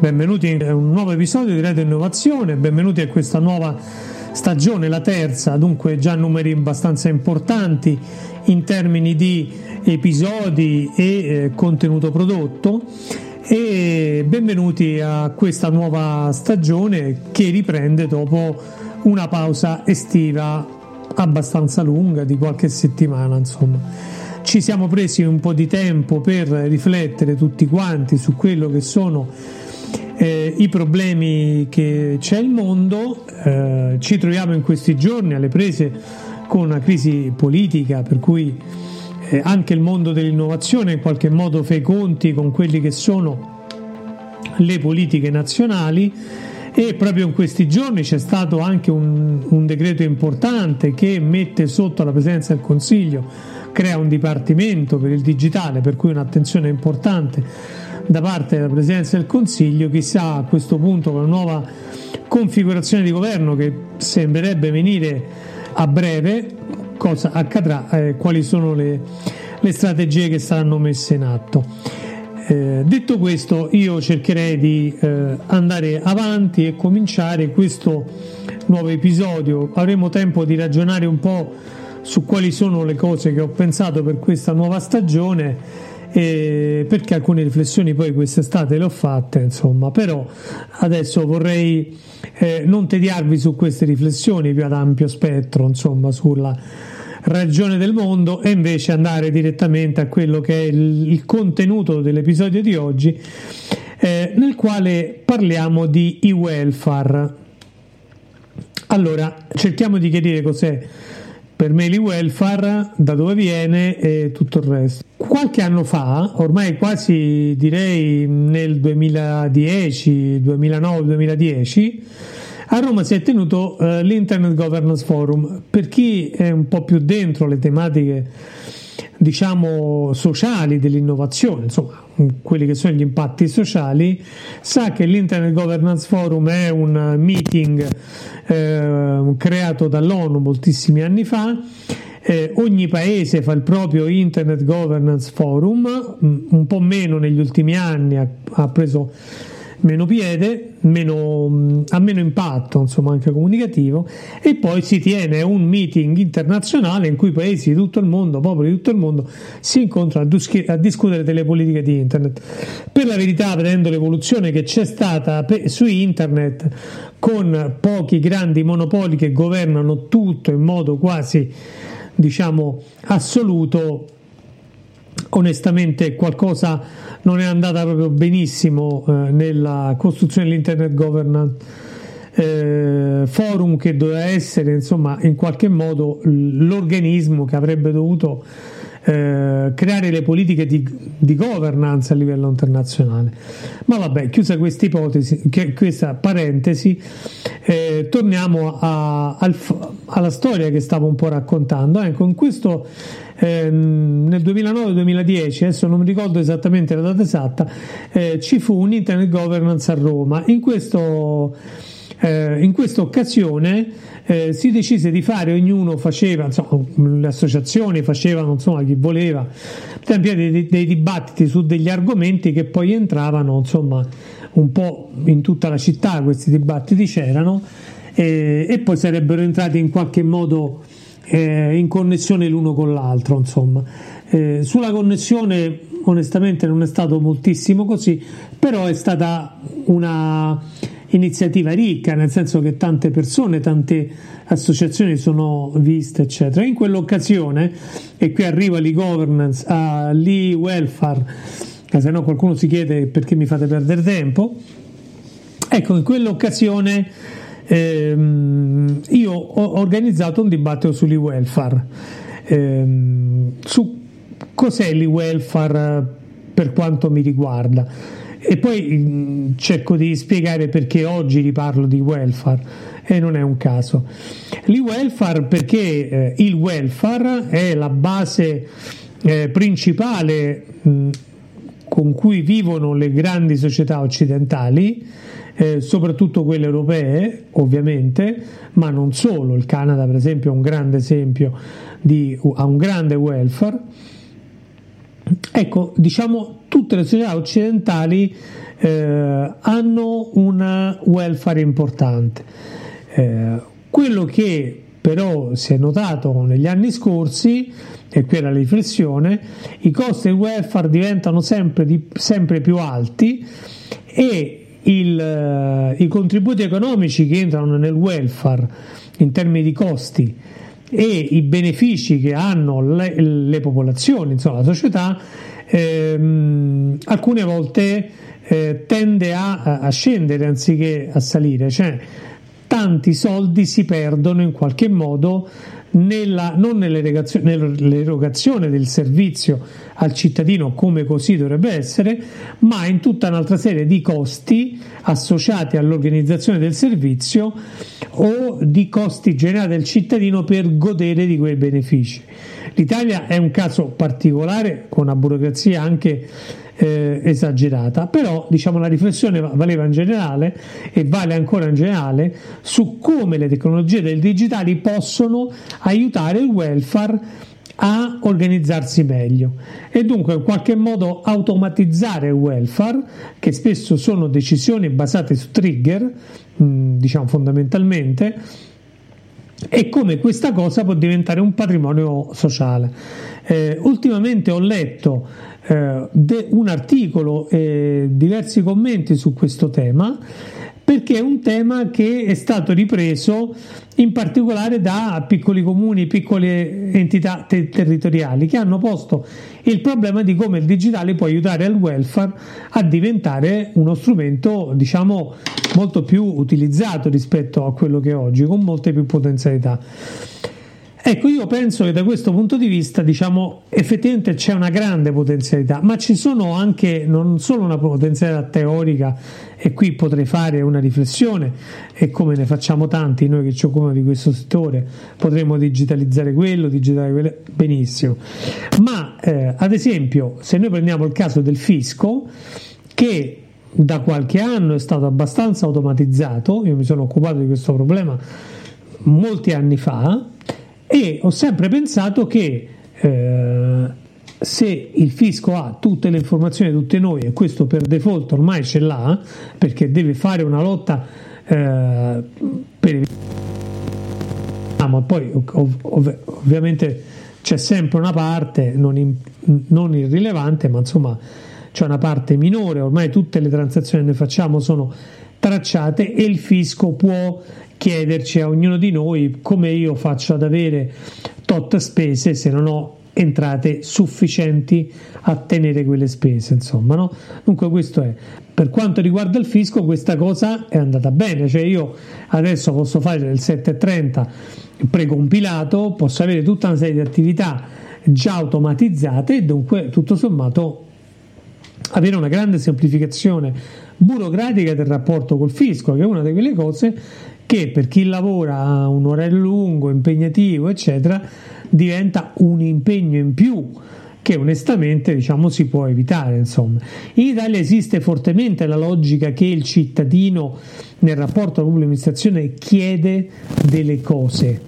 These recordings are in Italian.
Benvenuti a un nuovo episodio di Reto Innovazione, benvenuti a questa nuova stagione, la terza, dunque già numeri abbastanza importanti in termini di episodi e eh, contenuto prodotto e benvenuti a questa nuova stagione che riprende dopo una pausa estiva abbastanza lunga di qualche settimana, insomma. Ci siamo presi un po' di tempo per riflettere tutti quanti su quello che sono eh, i problemi che c'è il mondo, eh, ci troviamo in questi giorni alle prese con una crisi politica per cui eh, anche il mondo dell'innovazione in qualche modo fa i conti con quelli che sono le politiche nazionali e proprio in questi giorni c'è stato anche un, un decreto importante che mette sotto la presenza del Consiglio, crea un dipartimento per il digitale, per cui un'attenzione importante da parte della Presidenza del Consiglio, chissà a questo punto con la nuova configurazione di governo che sembrerebbe venire a breve, cosa accadrà, eh, quali sono le, le, strategie che saranno messe in atto. Eh, detto questo, io cercherei di eh, andare avanti e cominciare questo nuovo episodio. Avremo tempo di ragionare un po' su quali sono le cose che ho pensato per questa nuova stagione eh, perché alcune riflessioni poi quest'estate le ho fatte, insomma, però adesso vorrei eh, non tediarvi su queste riflessioni più ad ampio spettro, insomma, sulla ragione del mondo e invece andare direttamente a quello che è il, il contenuto dell'episodio di oggi, eh, nel quale parliamo di e-welfare. Allora, cerchiamo di chiarire cos'è per me l'e-welfare, da dove viene e tutto il resto. Qualche anno fa, ormai quasi direi nel 2010, 2009-2010, a Roma si è tenuto uh, l'Internet Governance Forum. Per chi è un po' più dentro le tematiche diciamo sociali dell'innovazione, insomma, quelli che sono gli impatti sociali, sa che l'Internet Governance Forum è un meeting eh, creato dall'ONU moltissimi anni fa. Eh, ogni paese fa il proprio Internet Governance Forum, un po' meno negli ultimi anni, ha, ha preso meno piede, meno, ha meno impatto insomma anche comunicativo e poi si tiene un meeting internazionale in cui paesi di tutto il mondo, popoli di tutto il mondo si incontrano a, dus- a discutere delle politiche di internet. Per la verità, vedendo l'evoluzione che c'è stata pe- su internet con pochi grandi monopoli che governano tutto in modo quasi diciamo assoluto onestamente qualcosa non è andata proprio benissimo eh, nella costruzione dell'Internet Governance eh, Forum che doveva essere insomma in qualche modo l'organismo che avrebbe dovuto eh, creare le politiche di, di, governance a livello internazionale. Ma vabbè, chiusa questa ipotesi, questa parentesi, eh, torniamo a, al, alla storia che stavo un po' raccontando. Ecco, in questo eh, nel 2009-2010, adesso non mi ricordo esattamente la data esatta, eh, ci fu un Internet Governance a Roma. In, questo, eh, in questa occasione eh, si decise di fare, ognuno faceva, insomma, le associazioni facevano, insomma, chi voleva, dei, dei dibattiti su degli argomenti che poi entravano, insomma, un po' in tutta la città questi dibattiti c'erano e, e poi sarebbero entrati in qualche modo eh, in connessione l'uno con l'altro, insomma. Eh, sulla connessione onestamente non è stato moltissimo così, però è stata una iniziativa ricca, nel senso che tante persone, tante associazioni sono viste, eccetera. In quell'occasione, e qui arriva l'e-governance, uh, l'e-welfare, se no qualcuno si chiede perché mi fate perdere tempo, ecco, in quell'occasione ehm, io ho organizzato un dibattito sull'e-welfare, ehm, su cos'è l'e-welfare per quanto mi riguarda e poi mh, mm, cerco di spiegare perché oggi riparlo di welfare e non è un caso. L'e-welfare perché eh, il welfare è la base eh, principale mh, mm, con cui vivono le grandi società occidentali eh, soprattutto quelle europee ovviamente, ma non solo, il Canada per esempio è un grande esempio di, ha un grande welfare ecco, diciamo, tutte le società occidentali eh, hanno un welfare importante. Eh, quello che però si è notato negli anni scorsi, e qui è la riflessione, i costi del welfare diventano sempre, di, sempre più alti e il, eh, i contributi economici che entrano nel welfare in termini di costi e i benefici che hanno le, le popolazioni, insomma la società, ehm, alcune volte eh, tende a, a, scendere anziché a salire, cioè tanti soldi si perdono in qualche modo nella, non nell'erogazione del servizio al cittadino come così dovrebbe essere, ma in tutta un'altra serie di costi associati all'organizzazione del servizio o di costi generati dal cittadino per godere di quei benefici. L'Italia è un caso particolare con una burocrazia anche eh, esagerata, però diciamo la riflessione valeva in generale e vale ancora in generale su come le tecnologie del digitali possono aiutare il welfare a organizzarsi meglio. E dunque in qualche modo automatizzare il welfare, che spesso sono decisioni basate su trigger, diciamo fondamentalmente, e come questa cosa può diventare un patrimonio sociale. Eh, ultimamente ho letto eh, de, un articolo e diversi commenti su questo tema perché è un tema che è stato ripreso in particolare da piccoli comuni, piccole entità te- territoriali che hanno posto il problema di come il digitale può aiutare il welfare a diventare uno strumento, diciamo, molto più utilizzato rispetto a quello che è oggi, con molte più potenzialità. Ecco, io penso che da questo punto di vista, diciamo, effettivamente c'è una grande potenzialità, ma ci sono anche non solo una potenzialità teorica, e qui potrei fare una riflessione, e come ne facciamo tanti noi che ci occupiamo di questo settore, potremmo digitalizzare quello, digitalizzare quello, benissimo. Ma eh, ad esempio, se noi prendiamo il caso del fisco, che da qualche anno è stato abbastanza automatizzato, io mi sono occupato di questo problema molti anni fa, e ho sempre pensato che eh, se il fisco ha tutte le informazioni di tutte noi e questo per default ormai ce l'ha perché deve fare una lotta eh, per ma poi ov- ov- ovviamente c'è sempre una parte non, in- non irrilevante ma insomma c'è una parte minore. Ormai tutte le transazioni che noi facciamo sono tracciate e il fisco può chiederci a ognuno di noi come io faccio ad avere tot spese se non ho entrate sufficienti a tenere quelle spese insomma no? dunque questo è per quanto riguarda il fisco questa cosa è andata bene cioè io adesso posso fare il 730 precompilato posso avere tutta una serie di attività già automatizzate e dunque tutto sommato avere una grande semplificazione burocratica del rapporto col fisco che è una di quelle cose che per chi lavora un orario lungo, impegnativo, eccetera, diventa un impegno in più che onestamente diciamo si può evitare insomma. in Italia esiste fortemente la logica che il cittadino nel rapporto con la pubblica amministrazione chiede delle cose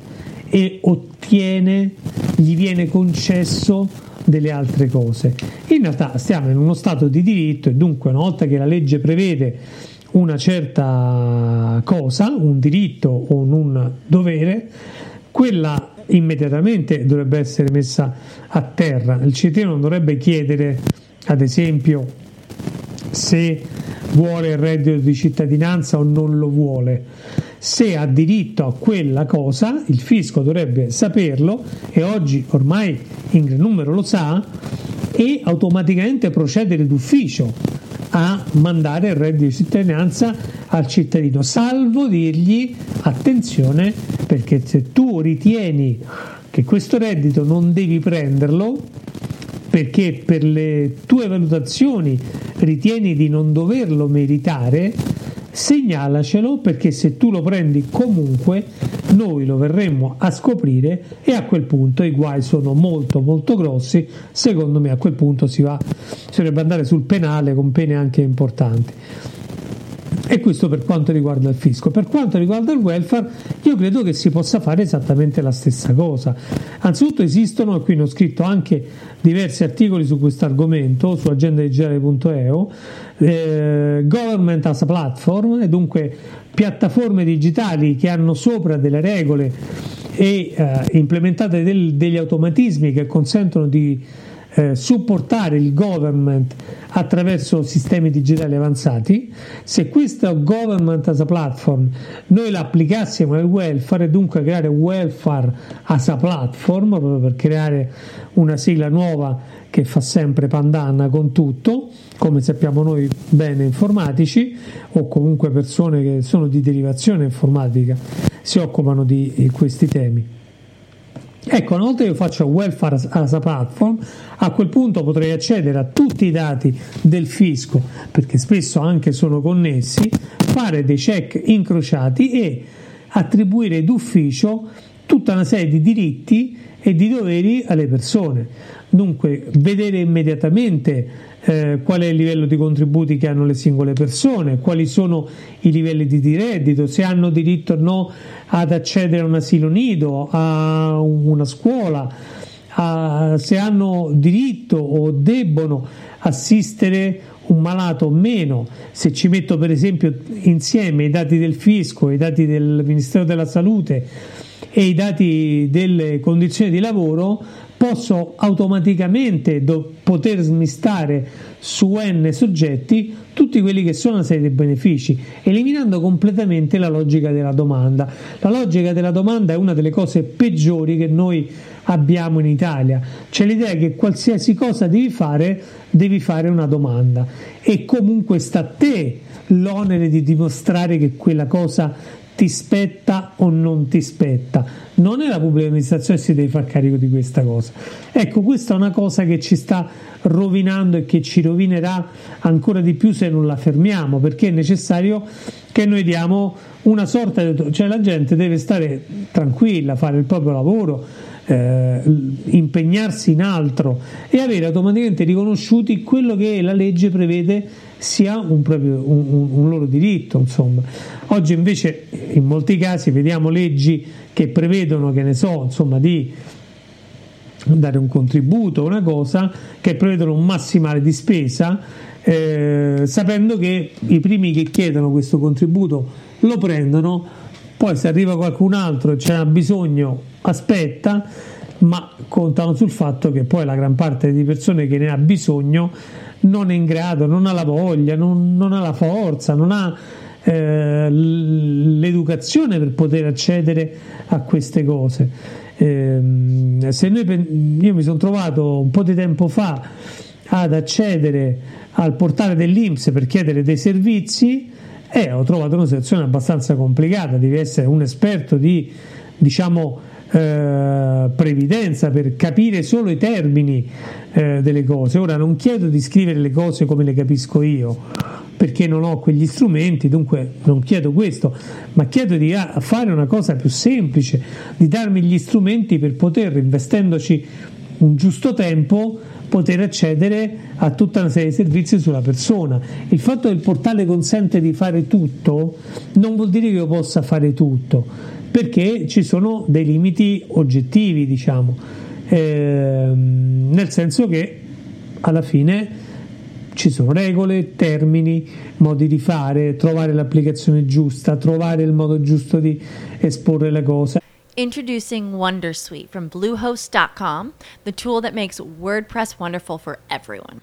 e ottiene gli viene concesso delle altre cose in realtà stiamo in uno stato di diritto e dunque una volta che la legge prevede una certa cosa, un diritto o un dovere, quella immediatamente dovrebbe essere messa a terra. Il cittadino non dovrebbe chiedere, ad esempio, se vuole il reddito di cittadinanza o non lo vuole. Se ha diritto a quella cosa, il fisco dovrebbe saperlo e oggi ormai in gran numero lo sa e automaticamente procedere d'ufficio a mandare il reddito di cittadinanza al cittadino, salvo dirgli attenzione perché se tu ritieni che questo reddito non devi prenderlo perché per le tue valutazioni ritieni di non doverlo meritare, segnalacelo perché se tu lo prendi comunque noi lo verremo a scoprire e a quel punto i guai sono molto molto grossi, secondo me a quel punto si va si dovrebbe andare sul penale con pene anche importanti. E questo per quanto riguarda il fisco. Per quanto riguarda il welfare, io credo che si possa fare esattamente la stessa cosa. Anzitutto esistono, e qui ne ho scritto anche diversi articoli su questo argomento su agendadigitale.eu, eh, government as a platform, e dunque piattaforme digitali che hanno sopra delle regole e eh, implementate del, degli automatismi che consentono di eh, supportare il government attraverso sistemi digitali avanzati, se questo government as a platform noi l'applicassimo al welfare dunque creare welfare as a platform proprio per creare una sigla nuova che fa sempre pandanna con tutto, come sappiamo noi bene informatici o comunque persone che sono di derivazione informatica si occupano di questi temi. Ecco, una volta che io faccio welfare as a platform, a quel punto potrei accedere a tutti i dati del fisco, perché spesso anche sono connessi, fare dei check incrociati e attribuire d'ufficio tutta una serie di diritti e di doveri alle persone. Dunque, vedere immediatamente eh, qual è il livello di contributi che hanno le singole persone, quali sono i livelli di reddito, se hanno diritto o no ad accedere a un asilo nido, a una scuola, a, se hanno diritto o debbono assistere un malato o meno, se ci metto per esempio insieme i dati del fisco, i dati del Ministero della Salute e i dati delle condizioni di lavoro, posso automaticamente do, poter smistare su n soggetti tutti quelli che sono una serie di benefici, eliminando completamente la logica della domanda. La logica della domanda è una delle cose peggiori che noi abbiamo in Italia. C'è l'idea che qualsiasi cosa devi fare, devi fare una domanda e comunque sta a te l'onere di dimostrare che quella cosa ti spetta o non ti spetta. Non è la pubblica amministrazione che si deve far carico di questa cosa. Ecco, questa è una cosa che ci sta rovinando e che ci rovinerà ancora di più se non la fermiamo, perché è necessario che noi diamo una sorta di... cioè la gente deve stare tranquilla, fare il proprio lavoro, eh, impegnarsi in altro e avere automaticamente riconosciuti quello che la legge prevede sia un, proprio, un, un loro diritto. Insomma. Oggi invece in molti casi vediamo leggi che prevedono, che ne so, insomma, di dare un contributo, una cosa, che prevedono un massimale di spesa, eh, sapendo che i primi che chiedono questo contributo lo prendono, poi se arriva qualcun altro e n'ha bisogno, aspetta, ma contano sul fatto che poi la gran parte di persone che ne ha bisogno non è in grado, non ha la voglia, non, non ha la forza, non ha eh, l'educazione per poter accedere a queste cose. Eh, noi, io mi sono trovato un po' di tempo fa ad accedere al portale dell'Inps per chiedere dei servizi e ho trovato una situazione abbastanza complicata, devi essere un esperto di diciamo eh, previdenza per capire solo i termini eh, delle cose. Ora non chiedo di scrivere le cose come le capisco io, perché non ho quegli strumenti, dunque non chiedo questo, ma chiedo di ah, fare una cosa più semplice, di darmi gli strumenti per poter, investendoci un giusto tempo, poter accedere a tutta una serie di servizi sulla persona. Il fatto che il portale consente di fare tutto non vuol dire che io possa fare tutto perché ci sono dei limiti oggettivi, diciamo, eh, nel senso che alla fine ci sono regole, termini, modi di fare, trovare l'applicazione giusta, trovare il modo giusto di esporre le cose. Introducing Wondersuite from Bluehost.com, the tool that makes WordPress wonderful for everyone.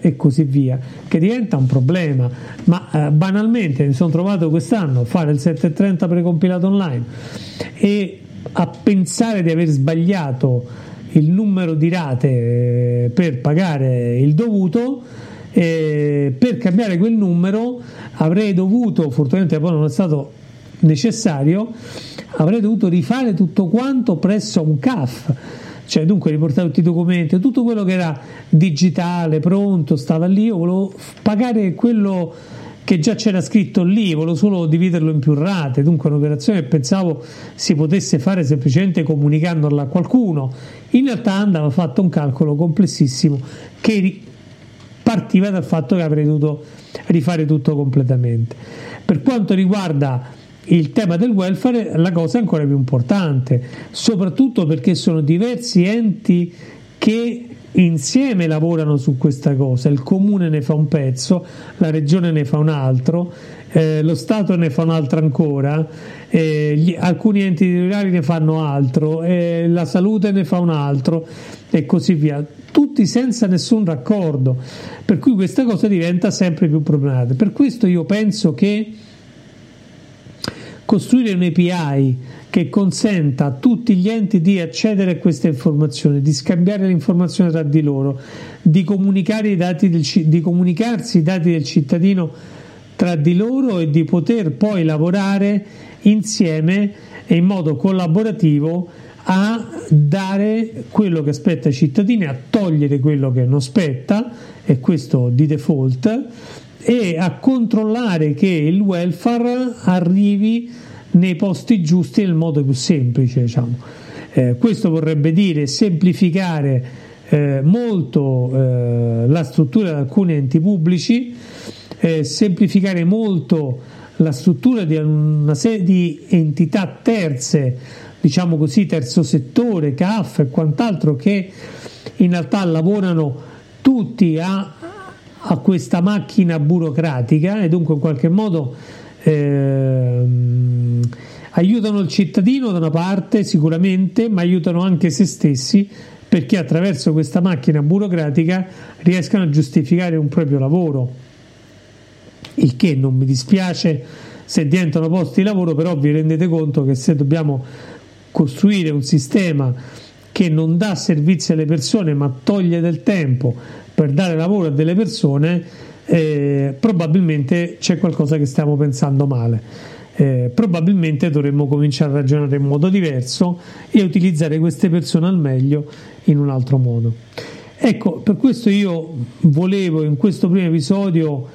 E così via, che diventa un problema. Ma eh, banalmente mi sono trovato quest'anno a fare il 730 precompilato online e a pensare di aver sbagliato il numero di rate eh, per pagare il dovuto. Eh, per cambiare quel numero avrei dovuto, fortunatamente poi non è stato necessario, avrei dovuto rifare tutto quanto presso un CAF cioè dunque riportare tutti i documenti, tutto quello che era digitale, pronto, stava lì, io volevo pagare quello che già c'era scritto lì, volevo solo dividerlo in più rate, dunque un'operazione che pensavo si potesse fare semplicemente comunicandola a qualcuno, in realtà andava fatto un calcolo complessissimo che partiva dal fatto che avrei dovuto rifare tutto completamente. Per quanto riguarda il tema del welfare la cosa è ancora più importante, soprattutto perché sono diversi enti che insieme lavorano su questa cosa, il comune ne fa un pezzo, la regione ne fa un altro, eh, lo Stato ne fa un altro ancora, eh, gli, alcuni enti territoriali ne fanno altro, eh, la salute ne fa un altro e così via, tutti senza nessun raccordo, per cui questa cosa diventa sempre più problematica. Per questo io penso che costruire un API che consenta a tutti gli enti di accedere a queste informazioni, di scambiare le informazioni tra di loro, di, i del, di comunicarsi i dati del cittadino tra di loro e di poter poi lavorare insieme e in modo collaborativo a dare quello che aspetta ai cittadini, a togliere quello che non spetta, e questo di default, e a controllare che il welfare arrivi nei posti giusti nel modo più semplice. Diciamo. Eh, questo vorrebbe dire semplificare eh, molto eh, la struttura di alcuni enti pubblici, eh, semplificare molto la struttura di una serie di entità terze, diciamo così, terzo settore, CAF e quant'altro che in realtà lavorano tutti a a questa macchina burocratica e dunque in qualche modo eh, aiutano il cittadino da una parte sicuramente, ma aiutano anche se stessi perché attraverso questa macchina burocratica riescano a giustificare un proprio lavoro. Il che non mi dispiace se diventano posti di lavoro, però vi rendete conto che se dobbiamo costruire un sistema che non dà servizi alle persone ma toglie del tempo per dare lavoro a delle persone, eh, probabilmente c'è qualcosa che stiamo pensando male. Eh, probabilmente dovremmo cominciare a ragionare in modo diverso e utilizzare queste persone al meglio in un altro modo. Ecco, per questo io volevo in questo primo episodio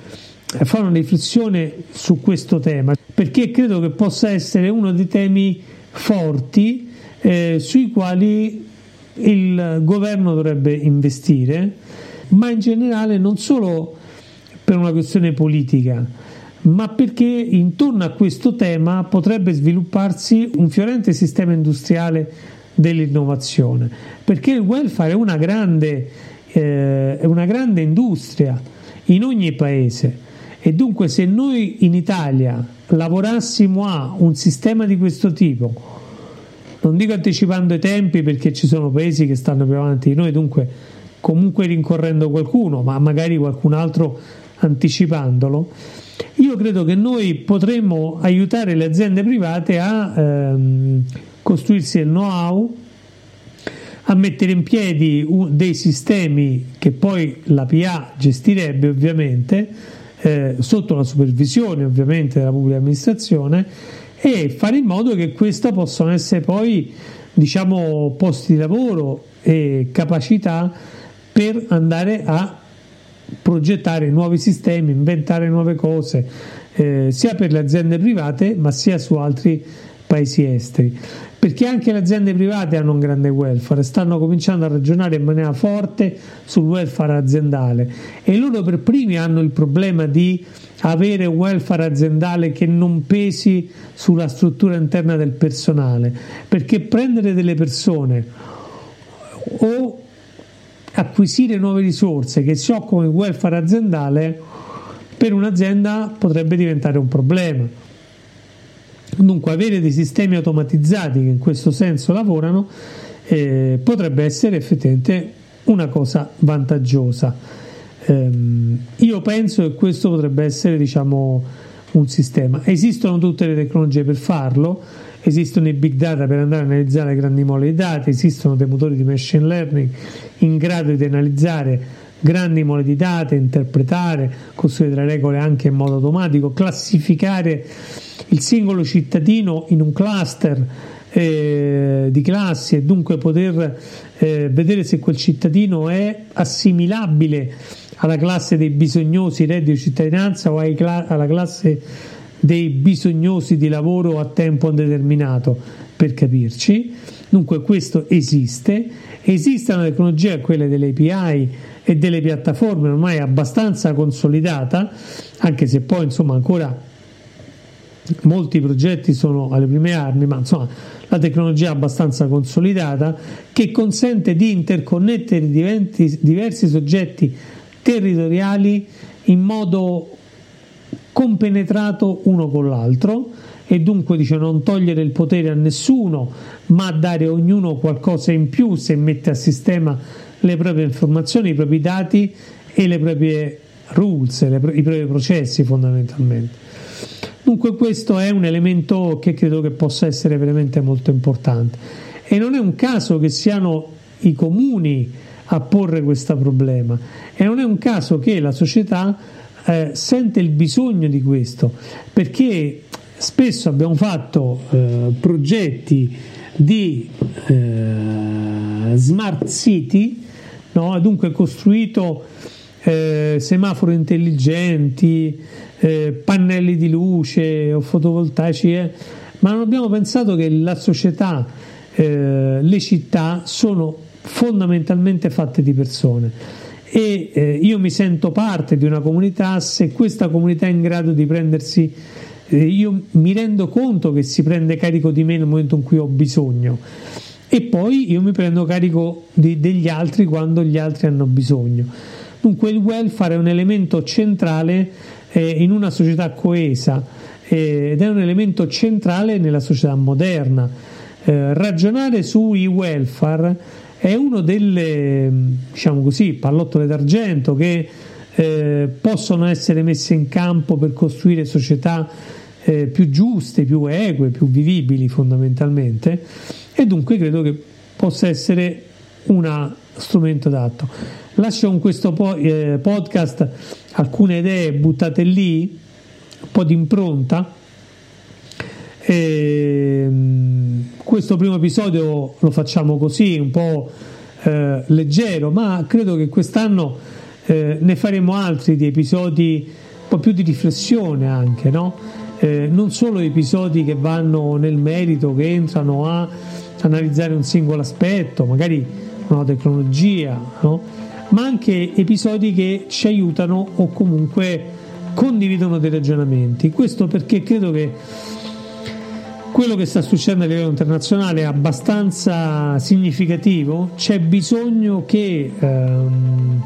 eh, fare una riflessione su questo tema, perché credo che possa essere uno dei temi forti eh, sui quali il governo dovrebbe investire ma in generale non solo per una questione politica, ma perché intorno a questo tema potrebbe svilupparsi un fiorente sistema industriale dell'innovazione, perché il welfare è una grande, eh, una grande industria in ogni paese. E dunque se noi in Italia lavorassimo a un sistema di questo tipo, non dico anticipando i tempi perché ci sono paesi che stanno più avanti di noi, dunque comunque rincorrendo qualcuno, ma magari qualcun altro anticipandolo, io credo che noi potremmo aiutare le aziende private a ehm, costruirsi il know-how, a mettere in piedi dei sistemi che poi la PA gestirebbe ovviamente, eh, sotto la supervisione ovviamente della pubblica amministrazione, e fare in modo che questi possano essere poi diciamo posti di lavoro e capacità per andare a progettare nuovi sistemi, inventare nuove cose, eh, sia per le aziende private ma sia su altri paesi esteri, perché anche le aziende private hanno un grande welfare, stanno cominciando a ragionare in maniera forte sul welfare aziendale e loro per primi hanno il problema di avere un welfare aziendale che non pesi sulla struttura interna del personale, perché prendere delle persone o acquisire nuove risorse che si occupano di welfare aziendale per un'azienda potrebbe diventare un problema. Dunque avere dei sistemi automatizzati che in questo senso lavorano eh, potrebbe essere effettivamente una cosa vantaggiosa. Ehm, io penso che questo potrebbe essere diciamo, un sistema. Esistono tutte le tecnologie per farlo, esistono i big data per andare a analizzare grandi mole di dati, esistono dei motori di machine learning in grado di analizzare grandi mole di dati, interpretare, costruire delle regole anche in modo automatico, classificare il singolo cittadino in un cluster eh, di classi e dunque poter eh, vedere se quel cittadino è assimilabile alla classe dei bisognosi reddito di cittadinanza o alla classe dei bisognosi di lavoro a tempo indeterminato, per capirci. Dunque questo esiste, esiste una tecnologia, quella delle API e delle piattaforme ormai abbastanza consolidata, anche se poi insomma ancora molti progetti sono alle prime armi, ma insomma la tecnologia è abbastanza consolidata che consente di interconnettere diversi soggetti territoriali in modo compenetrato uno con l'altro e dunque dice non togliere il potere a nessuno ma dare a ognuno qualcosa in più se mette a sistema le proprie informazioni, i propri dati e le proprie rules, le, i propri processi fondamentalmente. Dunque questo è un elemento che credo che possa essere veramente molto importante e non è un caso che siano i comuni a porre questo problema e non è un caso che la società eh, sente il bisogno di questo perché spesso abbiamo fatto eh, progetti di eh, smart city, no? dunque costruito eh, semafori intelligenti, eh, pannelli di luce o fotovoltaici, eh, ma non abbiamo pensato che la società, le città sono fondamentalmente fatte di persone e eh, io mi sento parte di una comunità se questa comunità è in grado di prendersi eh, io mi rendo conto che si prende carico di me nel momento in cui ho bisogno e poi io mi prendo carico di, degli altri quando gli altri hanno bisogno. Dunque il welfare è un elemento centrale eh, in una società coesa eh, ed è un elemento centrale nella società moderna. Eh, ragionare sui welfare è uno delle, diciamo così, pallottole d'argento che eh, possono essere messe in campo per costruire società eh, più giuste, più eque, più vivibili fondamentalmente e dunque credo che possa essere uno strumento adatto. Lascio con questo po- eh, podcast alcune idee buttate lì, un po' di impronta. E, ehm, questo primo episodio lo facciamo così, un po' eh, leggero, ma credo che quest'anno eh, ne faremo altri di episodi un po' più di riflessione anche, no? eh, non solo episodi che vanno nel merito, che entrano a analizzare un singolo aspetto, magari una tecnologia, no? ma anche episodi che ci aiutano o comunque condividono dei ragionamenti. Questo perché credo che quello che sta succedendo a livello internazionale è abbastanza significativo, c'è bisogno che ehm,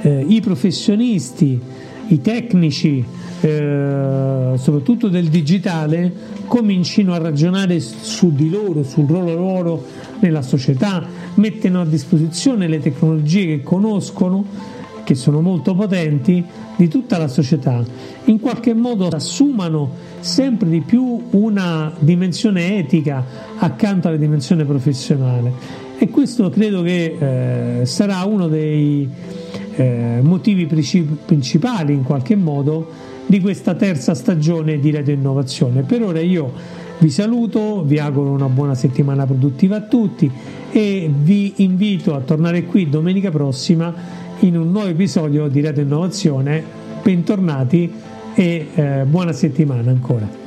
eh, i professionisti, i tecnici, eh, soprattutto del digitale, comincino a ragionare su di loro, sul ruolo loro nella società, mettono a disposizione le tecnologie che conoscono, che sono molto potenti, di tutta la società, in qualche modo assumano sempre di più una dimensione etica accanto alla dimensione professionale. E questo credo che eh, sarà uno dei eh, motivi principali in qualche modo di questa terza stagione di Radio Innovazione. Per ora io vi saluto, vi auguro una buona settimana produttiva a tutti e vi invito a tornare qui domenica prossima in un nuovo episodio di Radio Innovazione. Bentornati e eh, buona settimana ancora.